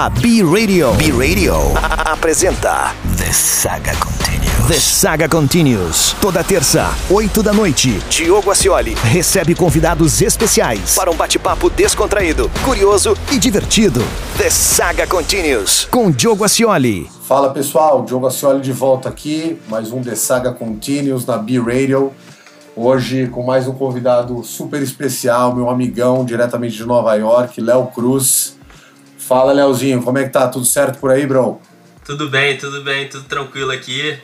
A B-Radio. B-Radio apresenta The Saga Continues. The Saga Continues. Toda terça, 8 da noite. Diogo Ascioli recebe convidados especiais para um bate-papo descontraído, curioso e divertido. The Saga Continues. Com Diogo Ascioli. Fala pessoal, Diogo Ascioli de volta aqui. Mais um The Saga Continues na B-Radio. Hoje com mais um convidado super especial, meu amigão diretamente de Nova York, Léo Cruz. Fala, Léozinho, como é que tá? Tudo certo por aí, bro? Tudo bem, tudo bem, tudo tranquilo aqui.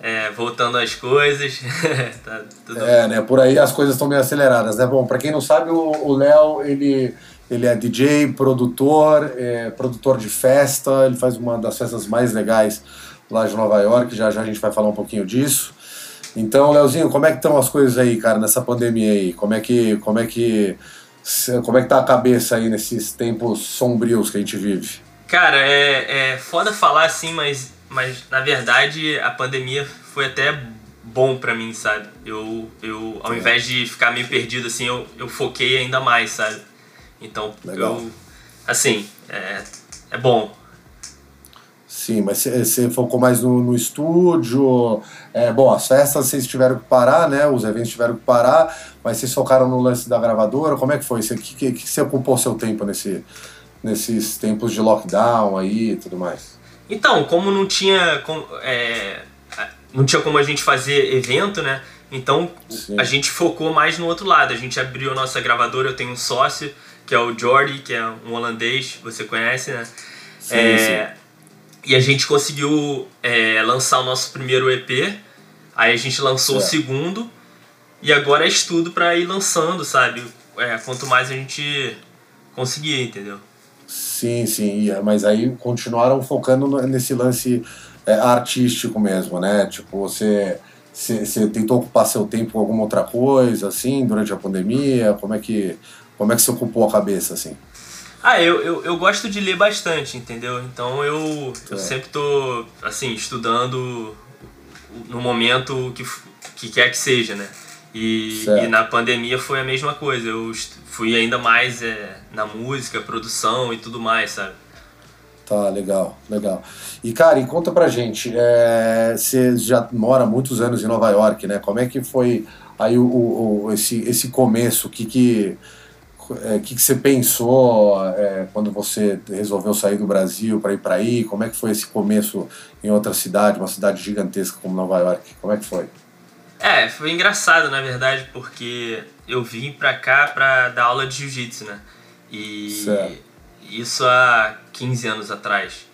É, voltando às coisas. tá tudo... É, né? Por aí as coisas estão meio aceleradas, né? Bom, para quem não sabe, o Léo, ele, ele é DJ, produtor, é, produtor de festa, ele faz uma das festas mais legais lá de Nova York, já já a gente vai falar um pouquinho disso. Então, Leozinho, como é que estão as coisas aí, cara, nessa pandemia aí? Como é que, como é que, como é que tá a cabeça aí nesses tempos sombrios que a gente vive? Cara, é, é foda falar assim, mas, mas na verdade a pandemia foi até bom para mim, sabe? Eu, eu ao é. invés de ficar meio perdido assim, eu, eu foquei ainda mais, sabe? Então, Legal. eu, assim, é, é bom. Sim, mas você focou mais no, no estúdio. É, bom, as festas vocês tiveram que parar, né? Os eventos tiveram que parar, mas vocês focaram no lance da gravadora. Como é que foi? O que, que, que você ocupou seu tempo nesse, nesses tempos de lockdown aí e tudo mais? Então, como não tinha, é, não tinha como a gente fazer evento, né? Então Sim. a gente focou mais no outro lado. A gente abriu a nossa gravadora. Eu tenho um sócio que é o Jordi, que é um holandês, você conhece, né? Sim, é, sim. E a gente conseguiu é, lançar o nosso primeiro EP, aí a gente lançou o segundo, e agora é estudo para ir lançando, sabe? É, quanto mais a gente conseguir, entendeu? Sim, sim, mas aí continuaram focando nesse lance é, artístico mesmo, né? Tipo, você, você, você tentou ocupar seu tempo com alguma outra coisa, assim, durante a pandemia? Como é que, como é que você ocupou a cabeça, assim? Ah, eu, eu, eu gosto de ler bastante, entendeu? Então eu, eu é. sempre tô, assim, estudando no momento que, que quer que seja, né? E, e, na pandemia foi a mesma coisa. Eu fui ainda mais é, na música, produção e tudo mais, sabe? Tá, legal, legal. E, cara, e conta pra gente, é, você já mora muitos anos em Nova York, né? Como é que foi aí o, o esse, esse começo? O que que o é, que, que você pensou é, quando você resolveu sair do Brasil para ir para aí? Como é que foi esse começo em outra cidade, uma cidade gigantesca como Nova York? Como é que foi? É, foi engraçado na verdade, porque eu vim para cá para dar aula de jiu-jitsu, né? E certo. isso há 15 anos atrás.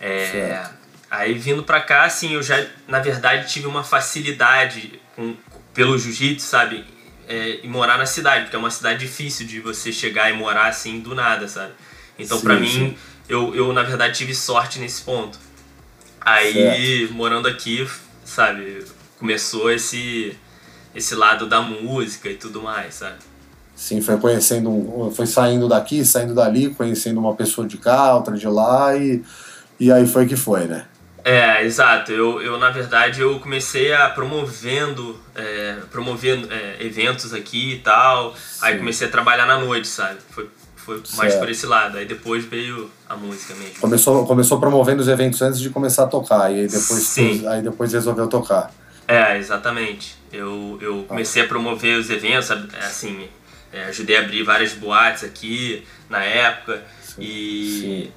É, aí vindo para cá, assim, eu já na verdade tive uma facilidade com, pelo jiu-jitsu, sabe? É, e morar na cidade, porque é uma cidade difícil de você chegar e morar assim do nada, sabe? Então, para mim, eu, eu na verdade tive sorte nesse ponto. Aí, certo. morando aqui, sabe, começou esse esse lado da música e tudo mais, sabe? Sim, foi conhecendo, foi saindo daqui, saindo dali, conhecendo uma pessoa de cá, outra de lá e, e aí foi que foi, né? É, exato. Eu, eu na verdade, eu comecei a promovendo, é, promovendo é, eventos aqui e tal. Sim. Aí comecei a trabalhar na noite, sabe? Foi, foi mais por esse lado. Aí depois veio a música mesmo. Começou, começou promovendo os eventos antes de começar a tocar. E aí depois, Sim. aí depois resolveu tocar. É, exatamente. Eu, eu comecei ah. a promover os eventos, assim, é, ajudei a abrir várias boates aqui na época. Sim. E, Sim.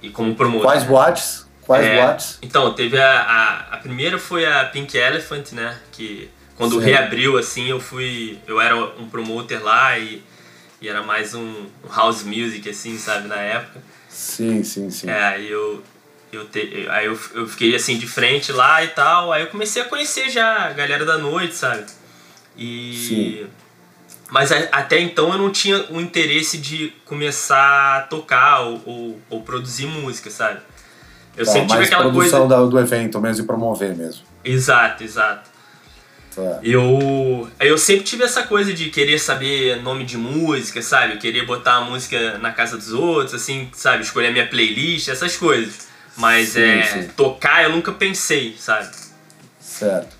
e como promotor. Quais boates? Quais é, boates? Então, teve a, a, a, primeira foi a Pink Elephant, né? Que quando Sim. reabriu, assim, eu fui. Eu era um promoter lá e, e era mais um, um house music, assim, sabe, na época. Sim, sim, sim. É, aí eu. Eu te, aí eu, eu fiquei assim de frente lá e tal. Aí eu comecei a conhecer já a galera da noite, sabe? E. Sim. Mas a, até então eu não tinha o interesse de começar a tocar ou, ou, ou produzir música, sabe? Eu tá, sempre tive aquela produção coisa. do evento mesmo e promover mesmo. Exato, exato. Tá. Eu, eu sempre tive essa coisa de querer saber nome de música, sabe? Querer botar a música na casa dos outros, assim, sabe? Escolher a minha playlist, essas coisas. Mas sim, é, sim. tocar eu nunca pensei, sabe? Certo.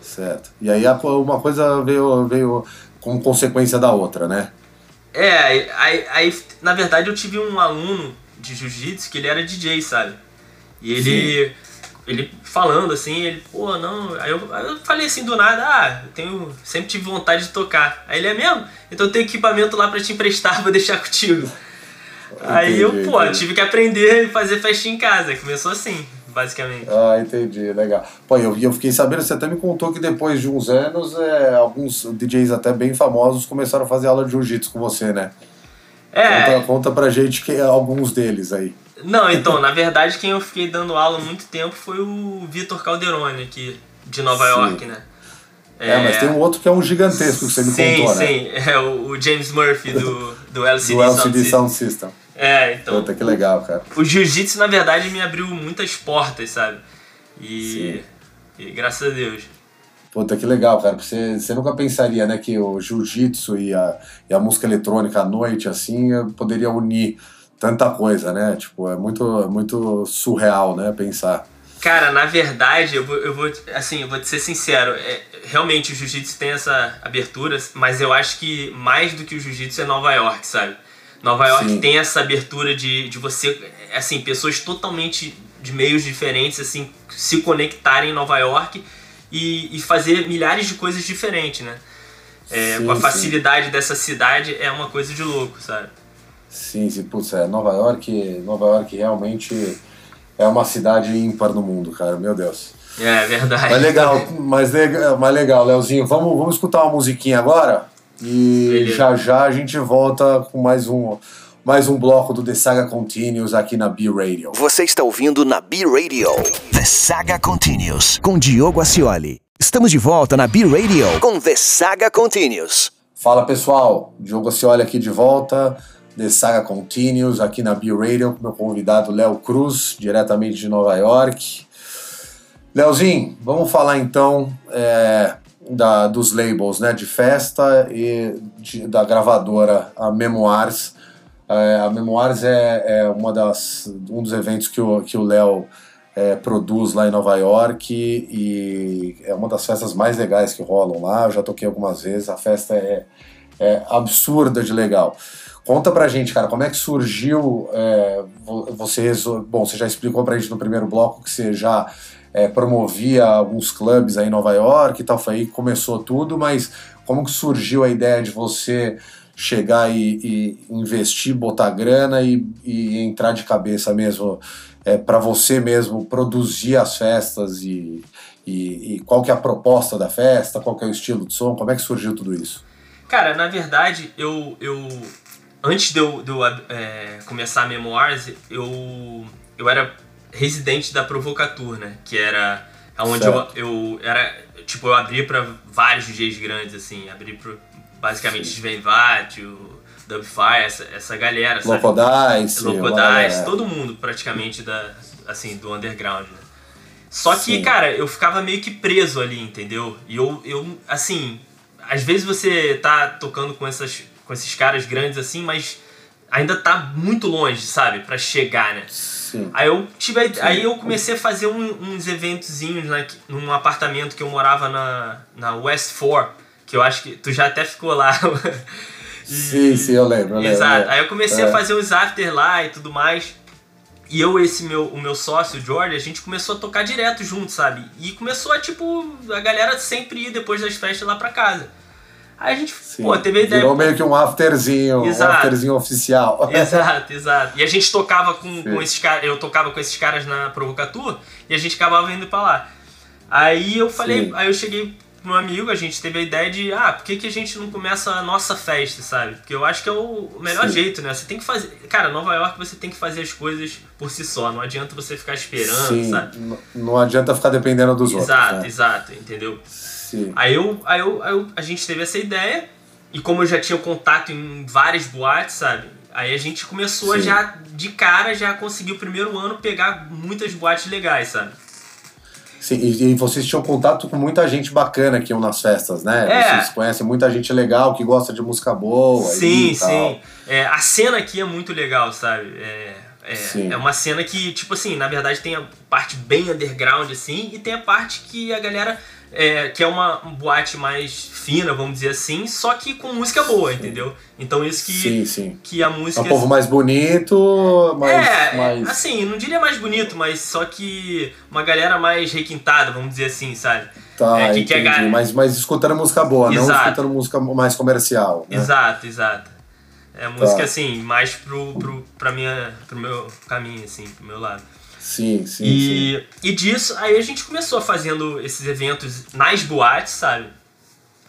Certo. E aí uma coisa veio, veio como consequência da outra, né? É, aí, aí na verdade eu tive um aluno de jiu-jitsu que ele era DJ, sabe? E ele. Sim. Ele falando assim, ele, pô, não. Aí eu, aí eu falei assim do nada, ah, eu tenho. Sempre tive vontade de tocar. Aí ele é mesmo? Então eu tenho equipamento lá pra te emprestar, vou deixar contigo. Entendi, aí eu, pô, entendi. tive que aprender a fazer festinha em casa. Começou assim basicamente. Ah, entendi, legal. Pô, eu, eu fiquei sabendo, você até me contou que depois de uns anos, é, alguns DJs até bem famosos começaram a fazer aula de jiu-jitsu com você, né? É. Conta, conta pra gente que, alguns deles aí. Não, então, na verdade, quem eu fiquei dando aula muito tempo foi o Vitor Calderone aqui, de Nova Sim. York, né? É, é, mas tem um outro que é um gigantesco que você me sim, contou, sim. né? Sim, sim. É o James Murphy do, do LCD, do LCD Sound, System. É, então. Puta, que legal, cara. O jiu-jitsu, na verdade, me abriu muitas portas, sabe? E, e graças a Deus. Puta, que legal, cara. Você, você nunca pensaria, né, que o jiu-jitsu e a, e a música eletrônica à noite, assim, poderia unir tanta coisa, né? Tipo, é muito, é muito surreal, né, pensar. Cara, na verdade, eu vou, eu vou assim, eu vou te ser sincero, é, realmente o jiu-jitsu tem essa abertura, mas eu acho que mais do que o jiu-jitsu é Nova York, sabe? Nova York Sim. tem essa abertura de, de você, assim, pessoas totalmente de meios diferentes, assim, se conectarem em Nova York e, e fazer milhares de coisas diferentes, né? É, sim, com a facilidade sim. dessa cidade é uma coisa de louco, sabe? Sim, sim, putz, é, Nova York, Nova York realmente é uma cidade ímpar no mundo, cara, meu Deus. É, verdade. Mas legal, mas legal, mas legal, Leozinho, vamos, vamos escutar uma musiquinha agora? E Beleza. já já a gente volta com mais um mais um bloco do The Saga Continues aqui na B Radio. Você está ouvindo na B Radio The Saga Continues com Diogo Acioli. Estamos de volta na B Radio com The Saga Continues. Fala pessoal, Diogo Acioli aqui de volta. The Saga Continues aqui na B Radio com meu convidado Léo Cruz, diretamente de Nova York. Leozinho, vamos falar então é, da, dos labels, né, de festa e de, da gravadora, a Memoirs. É, a Memoirs é, é, uma das, um dos eventos que o que o Léo é, produz lá em Nova York e, e, é uma das festas mais legais que rolam lá. Eu já toquei algumas vezes, a festa é, é absurda de legal. Conta pra gente, cara, como é que surgiu? É, bom, você já explicou pra gente no primeiro bloco que você já é, promovia alguns clubes aí em Nova York e tal, foi aí que começou tudo, mas como que surgiu a ideia de você chegar e, e investir, botar grana e, e, entrar de cabeça mesmo é, para você mesmo produzir as festas e, e, qual que é a proposta da festa, qual que é o estilo de som, como é que surgiu tudo isso? Cara, na verdade, eu, eu antes de eu, de eu é, começar a Memoirs, eu, eu era residente da Provocatur, né? Que era onde eu, eu, era tipo eu abri para vários DJs grandes assim, abri para basicamente Sven o Dubfire, essa, essa galera? Locodice, Locodice, todo mundo praticamente da assim do underground. Né? Só que, Sim. cara, eu ficava meio que preso ali, entendeu? E eu, eu assim, às vezes você tá tocando com essas com esses caras grandes assim, mas ainda tá muito longe, sabe, para chegar, né? Sim. Aí eu tive, aí eu comecei a fazer um, uns eventozinhos né, num apartamento que eu morava na, na West 4, que eu acho que tu já até ficou lá. e, sim, sim, eu lembro. Eu exato. Lembro. Aí eu comecei é. a fazer uns after lá e tudo mais. E eu esse meu, o meu sócio, o Jorge, a gente começou a tocar direto junto, sabe? E começou a, tipo, a galera sempre ir depois das festas lá pra casa. Aí a gente, Sim. pô, teve a ideia. Virou meio que um afterzinho, exato. um afterzinho oficial. Exato, exato. E a gente tocava com, com esses caras, eu tocava com esses caras na Provocatur e a gente acabava indo pra lá. Aí eu falei, Sim. aí eu cheguei pro meu amigo, a gente teve a ideia de, ah, por que, que a gente não começa a nossa festa, sabe? Porque eu acho que é o melhor Sim. jeito, né? Você tem que fazer. Cara, Nova York você tem que fazer as coisas por si só, não adianta você ficar esperando, sabe? Não, não adianta ficar dependendo dos exato, outros. Exato, né? exato, entendeu? Sim. Aí, eu, aí, eu, aí eu, a gente teve essa ideia, e como eu já tinha contato em várias boates, sabe? Aí a gente começou a já, de cara, já conseguir o primeiro ano pegar muitas boates legais, sabe? Sim, e, e, vocês tinham contato com muita gente bacana que iam nas festas, né? É. Vocês conhecem muita gente legal que gosta de música boa. Sim, sim. É, a cena aqui é muito legal, sabe? É, é, é, uma cena que, tipo assim, na verdade tem a parte bem underground, assim, e tem a parte que a galera é, que é uma boate mais fina, vamos dizer assim, só que com música boa, entendeu? Então isso que, sim, sim. que a música. É um povo mais bonito, mais, é, mais. assim, não diria mais bonito, mas só que uma galera mais requintada, vamos dizer assim, sabe? Tá, é, que entendi. Quer... Mas, mas escutando música boa, exato. não escutando música mais comercial. Né? Exato, exato. É música tá. assim, mais pro, pro, pra minha, pro meu caminho, assim, pro meu lado. Sim, sim, e, sim. E disso, aí a gente começou fazendo esses eventos nas boates, sabe?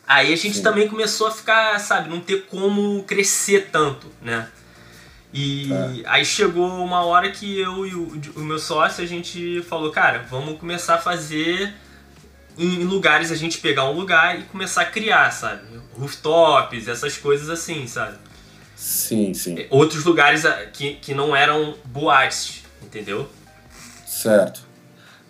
Aí a gente sim. também começou a ficar, sabe, não ter como crescer tanto, né? E tá. aí chegou uma hora que eu e o, o meu sócio, a gente falou, cara, vamos começar a fazer em lugares, a gente pegar um lugar e começar a criar, sabe? Rooftops, essas coisas assim, sabe? Sim, sim. Outros lugares que, que não eram boates, entendeu? Certo.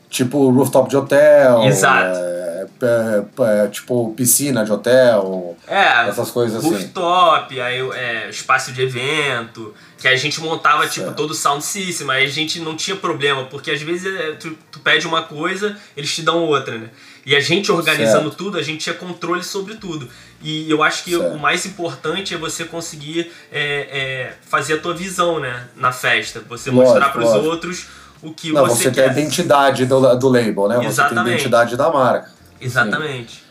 Tipo rooftop de hotel. Exato. É, é, é, tipo piscina de hotel. É. Essas coisas assim. Rooftop, aí é, espaço de evento. Que a gente montava, tipo, certo. tipo, todo o sound system, aí a gente não tinha problema, porque às vezes é, tu, tu pede uma coisa, eles te dão outra, né? E a gente organizando certo. tudo, a gente tinha controle sobre tudo. E eu acho que certo. o mais importante é você conseguir é, é, fazer a tua visão, né? Na festa. Você lógico, mostrar para os outros o que Não, você, você quer. tem a identidade do, do label, né? Exatamente. Você tem a identidade da marca. Exatamente.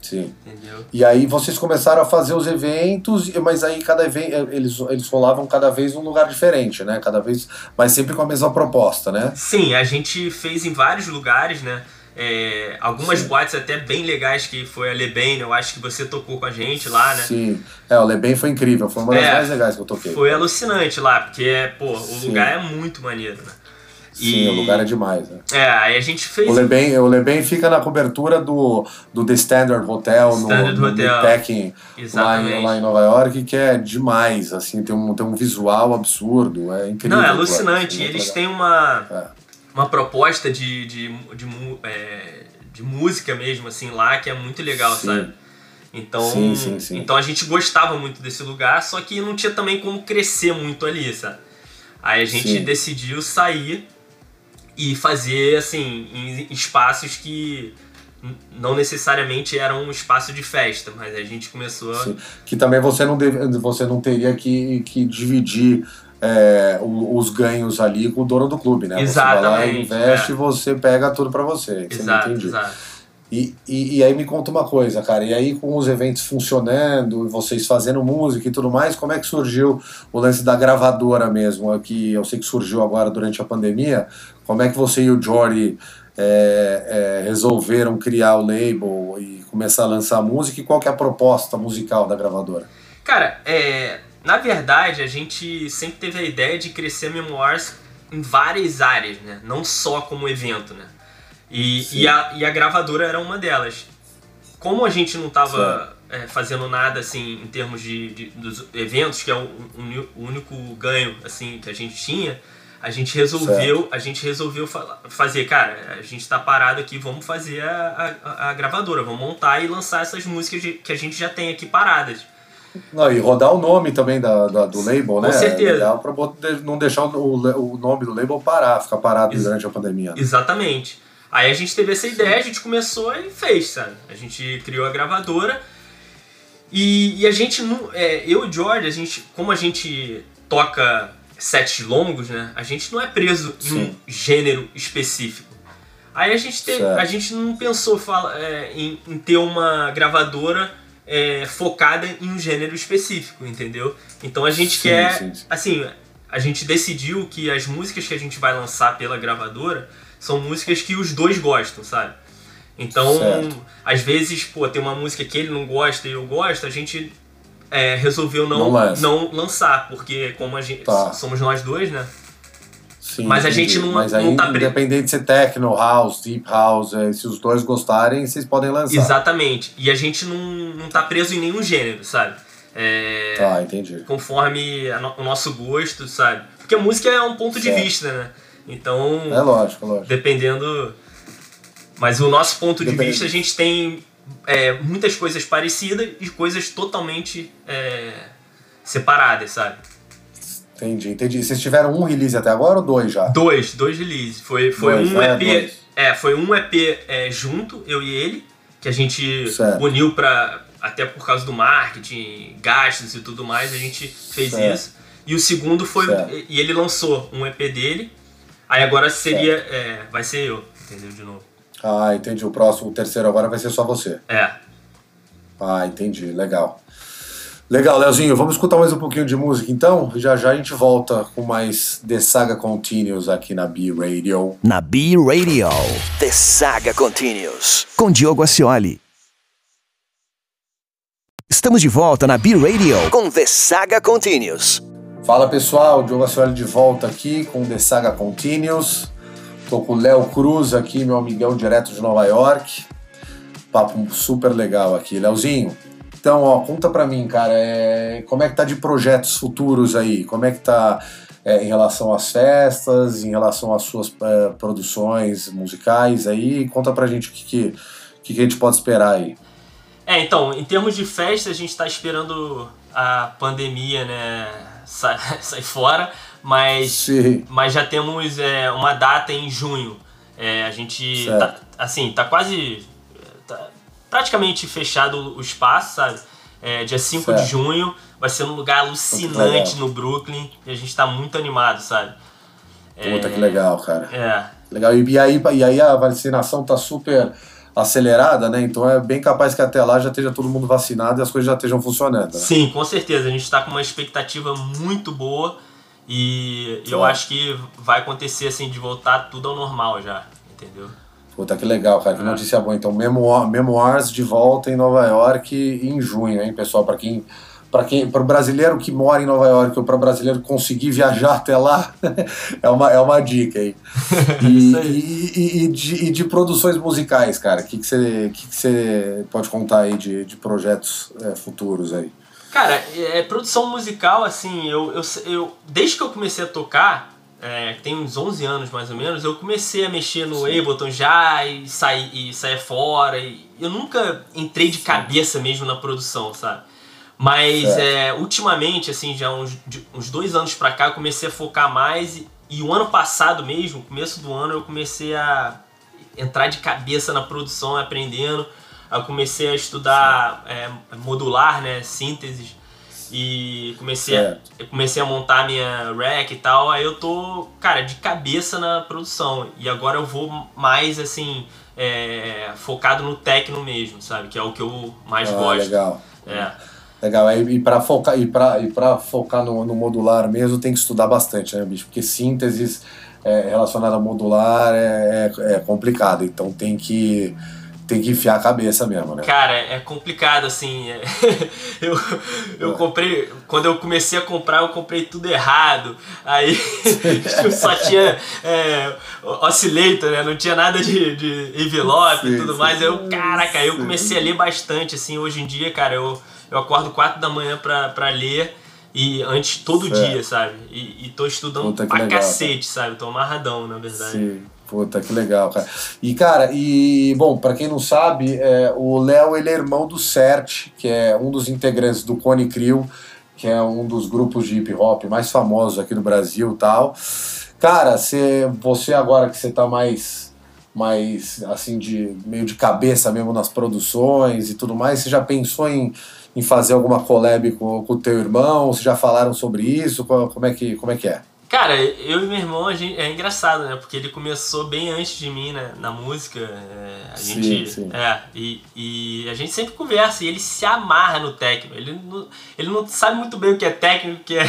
Sim. Entendeu? E aí vocês começaram a fazer os eventos, mas aí cada vez eles, eles rolavam cada vez num lugar diferente, né? Cada vez, mas sempre com a mesma proposta, né? Sim, a gente fez em vários lugares, né? É, algumas Sim. boates até bem legais, que foi a Leben, eu acho que você tocou com a gente lá, né? Sim, é, o Leben foi incrível, foi uma das é, mais legais que eu toquei. Foi alucinante lá, porque, pô, o Sim. lugar é muito maneiro, né? Sim, e... o lugar é demais, né? É, aí a gente fez. O Leben, o Leben fica na cobertura do, do The Standard Hotel, Standard no, Hotel. no Packing, lá em, lá em Nova York, que é demais, assim, tem um, tem um visual absurdo, é incrível. Não, é alucinante. Eles têm uma. É uma proposta de, de, de, é, de, música mesmo, assim, lá, que é muito legal, sim. sabe? Então, sim, sim, sim. então a gente gostava muito desse lugar, só que não tinha também como crescer muito ali, sabe? Aí a gente decidiu sair e fazer, assim, em espaços que não necessariamente eram um espaço de festa, mas a gente começou a... Que também você não, deve, você não teria que, que dividir é, os ganhos ali com o dono do clube, né? Exatamente. Você vai lá, investe e é. você pega tudo para você. Exato, você exato. E, e, e, aí me conta uma coisa, cara, e aí com os eventos funcionando, vocês fazendo música e tudo mais, como é que surgiu o lance da gravadora mesmo, que eu sei que surgiu agora durante a pandemia, como é que você e o Jory é, é, resolveram criar o label e começar a lançar música e qual que é a proposta musical da gravadora? Cara, é, na verdade, a gente sempre teve a ideia de crescer Memoirs em várias áreas, né? Não só como evento, né? E, e, a, e a gravadora era uma delas. Como a gente não estava é, fazendo nada, assim, em termos de, de dos eventos, que é o, o, único ganho, assim, que a gente tinha, a gente resolveu, certo. a gente resolveu fa fazer, cara, a gente está parado aqui, vamos fazer a, a, a, gravadora, vamos montar e lançar essas músicas que a gente já tem aqui paradas. Não, e rodar o nome também da, da do label, né? Com certeza. É pra não deixar o, o nome do label parar, ficar parado Ex durante a pandemia. Né? Exatamente. Aí a gente teve essa ideia, a gente começou e fez, sabe? A gente criou a gravadora e, e a gente, é, eu e o George, a gente, como a gente toca sets longos, né? A gente não é preso Sim. em um gênero específico. Aí a gente, teve, a gente não pensou fala, é, em, em ter uma gravadora é, focada em um gênero específico, entendeu? Então a gente sim, quer, sim, sim. assim, a gente decidiu que as músicas que a gente vai lançar pela gravadora são músicas que os dois gostam, sabe? Então, certo. às vezes, pô, tem uma música que ele não gosta e eu gosto, a gente é, resolveu não, não, não, lançar, porque como a gente tá. somos nós dois, né? Sim, mas a gente não, mas aí, não tá independente de ser techno, house, deep house, é, se os dois gostarem, vocês podem lançar. Exatamente. E a gente não, não tá preso em nenhum gênero, sabe? É, tá, entendi. Conforme no, o nosso gosto, sabe? Porque a música é um ponto certo. de vista, né? Então. É lógico, lógico. Dependendo. Mas o nosso ponto de vista, a gente tem é, muitas coisas parecidas e coisas totalmente é, separadas, sabe? Entendi, entendi. Vocês tiveram um release até agora ou dois já? Dois, dois releases. Foi, foi dois, um é, EP. É, foi um EP é, junto, eu e ele, que a gente certo. uniu pra. Até por causa do marketing, gastos e tudo mais, a gente fez certo. isso. E o segundo foi. Certo. E ele lançou um EP dele. Aí agora seria. É, vai ser eu, entendeu? De novo. Ah, entendi. O próximo, o terceiro agora vai ser só você. É. Ah, entendi. Legal. Legal, Leozinho. Vamos escutar mais um pouquinho de música então? Já já a gente volta com mais The Saga Continues aqui na B Radio. Na B Radio, The Saga Continues, com Diogo Ascioli. Estamos de volta na B Radio com The Saga Continues. Fala pessoal, Diogo Ascioli de volta aqui com The Saga Continues. Tô com o Léo Cruz aqui, meu amigão direto de Nova York. Papo super legal aqui. Léozinho, então, ó, conta pra mim, cara, é, como é que tá de projetos futuros aí? Como é que tá é, em relação às festas, em relação às suas é, produções musicais aí? Conta pra gente o que, que, que, que a gente pode esperar aí. É, então, em termos de festa, a gente está esperando a pandemia, né, sair fora, mas, mas já temos é, uma data em junho. É, a gente, tá, assim, tá quase praticamente fechado o espaço, sabe? É, dia 5 certo. de junho, vai ser um lugar alucinante no Brooklyn e a gente tá muito animado, sabe? Puta, é, que legal, cara. É. Legal. E, aí, e aí a vacinação tá super acelerada, né? Então é bem capaz que até lá já esteja todo mundo vacinado e as coisas já estejam funcionando. Né? Sim, com certeza. A gente está com uma expectativa muito boa e eu acho que vai acontecer assim de voltar tudo ao normal já, entendeu? Puta, que legal, cara, que notícia boa. Então, Memoir, Memoirs de volta em Nova York em junho, hein, pessoal? Para quem para quem para o brasileiro que mora em Nova York ou para o brasileiro conseguir viajar até lá é uma, é uma dica aí. E, e, e, e, de, de produções musicais, cara, o que, que, você, que, que você pode contar aí de, de projetos é, futuros aí? Cara, é, produção musical, assim, eu, eu, eu desde que eu comecei a tocar, é, tem uns 11 anos mais ou menos, eu comecei a mexer no Sim. Ableton já e sair, e sair fora. E eu nunca entrei de cabeça mesmo na produção, sabe? Mas é, ultimamente, assim, já uns, uns dois anos pra cá, eu comecei a focar mais. E, e o ano passado mesmo, começo do ano, eu comecei a entrar de cabeça na produção, aprendendo. Eu comecei a estudar é, modular, né, sínteses e comecei a, comecei a montar minha rack e tal, aí eu tô, cara, de cabeça na produção. E agora eu vou mais assim, é, focado no techno mesmo, sabe? Que é o que eu mais ah, gosto. Legal. É. Legal, e para focar, e pra, e pra focar no, no modular mesmo tem que estudar bastante, né, bicho? Porque sínteses é, relacionada a modular é, é, é complicado, então tem que tem que enfiar a cabeça mesmo, né? Cara, é complicado, assim. É... eu, eu comprei. Quando eu comecei a comprar, eu comprei tudo errado. Aí só tinha é, oscillator, né? Não tinha nada de, de envelope sim, e tudo sim, mais. Aí eu, caraca, eu comecei a ler bastante, assim. Hoje em dia, cara, eu, eu acordo 4 da manhã pra, pra ler. E antes, todo certo. dia, sabe? E, e tô estudando Puta, pra legal, cacete, cara. sabe? Tô amarradão, na verdade. Sim. Puta, que legal, cara. E, cara, e, bom, para quem não sabe, é, o Léo, ele é irmão do Cert, que é um dos integrantes do Cone Crew, que é um dos grupos de hip hop mais famosos aqui no Brasil tal. Cara, cê, você agora que você tá mais, mais, assim, de meio de cabeça mesmo nas produções e tudo mais, você já pensou em, em fazer alguma collab com o teu irmão? Vocês já falaram sobre isso? Como é que, como é, que é? Cara, eu e meu irmão, gente, é engraçado, né? Porque ele começou bem antes de mim, né? Na música. É, a sim, gente. Sim. É, e, e a gente sempre conversa e ele se amarra no técnico. Ele não, ele não sabe muito bem o que é técnico, o que é,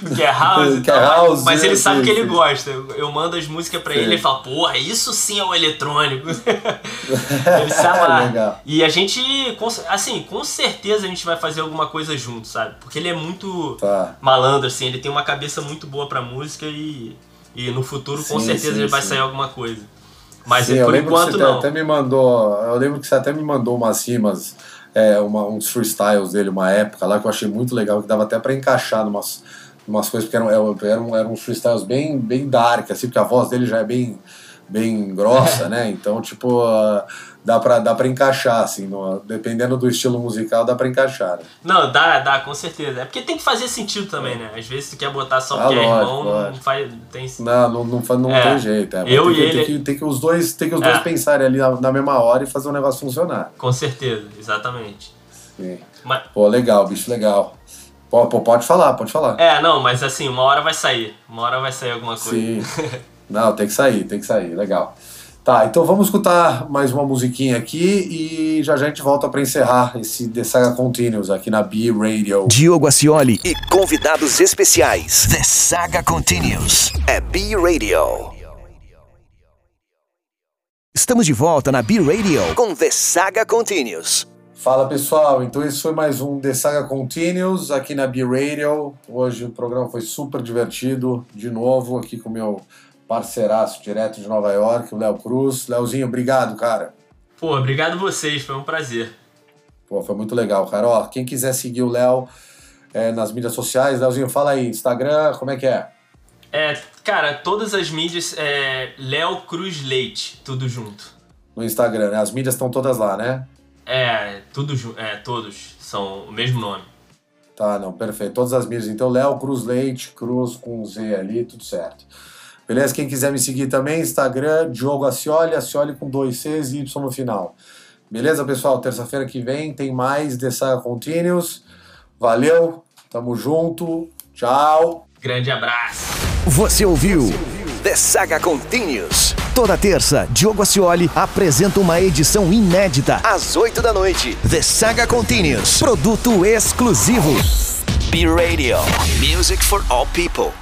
o que é house, que é house mas, ele sabe o que ele gosta. Eu, mando as músicas pra ele e ele fala, porra, isso sim é o eletrônico. ele se amarra. Legal. E a gente, assim, com certeza a gente vai fazer alguma coisa junto, sabe? Porque ele é muito tá. malandro, assim, ele tem uma cabeça muito boa pra música música e, e no futuro sim, com certeza sim, vai sim. sair alguma coisa. Mas sim, por enquanto não. Até me mandou, eu lembro que você até me mandou umas rimas, é, uma, uns freestyles dele, uma época lá que eu achei muito legal, que dava até para encaixar numas, umas coisas, porque eram, eram, eram, eram uns freestyles bem, bem dark, assim, porque a voz dele já é bem bem grossa, né? Então, tipo, dá pra, dá pra encaixar, assim, no, dependendo do estilo musical, dá pra encaixar. Né? Não, dá, dá, com certeza. É porque tem que fazer sentido também, né? Às vezes tu quer botar só ah, porque é irmão, não faz. Tem... Não, não, não, não é, tem jeito. É, eu tem, e ele... tem, que, tem que os dois, tem que os dois é. pensarem ali na, na, mesma hora e fazer o negócio funcionar. Com certeza, exatamente. Sim. Mas... Pô, legal, bicho, legal. Pô, pô, pode falar, pode falar. É, não, mas assim, uma hora vai sair. Uma hora vai sair alguma coisa. Sim. não, tem que sair, tem que sair. Legal. Tá, então vamos escutar mais uma musiquinha aqui e já já a gente volta para encerrar esse The Saga Continuous aqui na B Radio. Diogo Acioli e convidados especiais. The Saga Continuous é B Radio. Estamos de volta na B Radio com The Saga Continuous. Fala pessoal, então esse foi mais um The Saga Continuous aqui na B Radio. Hoje o programa foi super divertido, de novo aqui com o meu parceiraço direto de Nova York, o Léo Cruz. Léozinho, obrigado, cara. Pô, obrigado vocês, foi um prazer. Pô, foi muito legal, cara. Ó, quem quiser seguir o Léo é, nas mídias sociais, Léozinho, fala aí, Instagram, como é que é? É, cara, todas as mídias é Léo Cruz Leite, tudo junto. No Instagram, né? As mídias estão todas lá, né? É, tudo é, todos são o mesmo nome. Tá, não, perfeito. Todas as mídias. Então, Léo Cruz Leite, Cruz com Z ali, tudo certo. Beleza? Quem quiser me seguir também, Instagram, Diogo Acioli, Acioli com dois Cs e Y no final. Beleza, pessoal? Terça-feira que vem tem mais The Saga Continuous. Valeu, tamo junto, tchau. Grande abraço. Você ouviu The Saga Continuous. Toda terça, Diogo Acioli apresenta uma edição inédita às 8 da noite. The Saga Continuous. Produto exclusivo. B-Radio. Music for all people.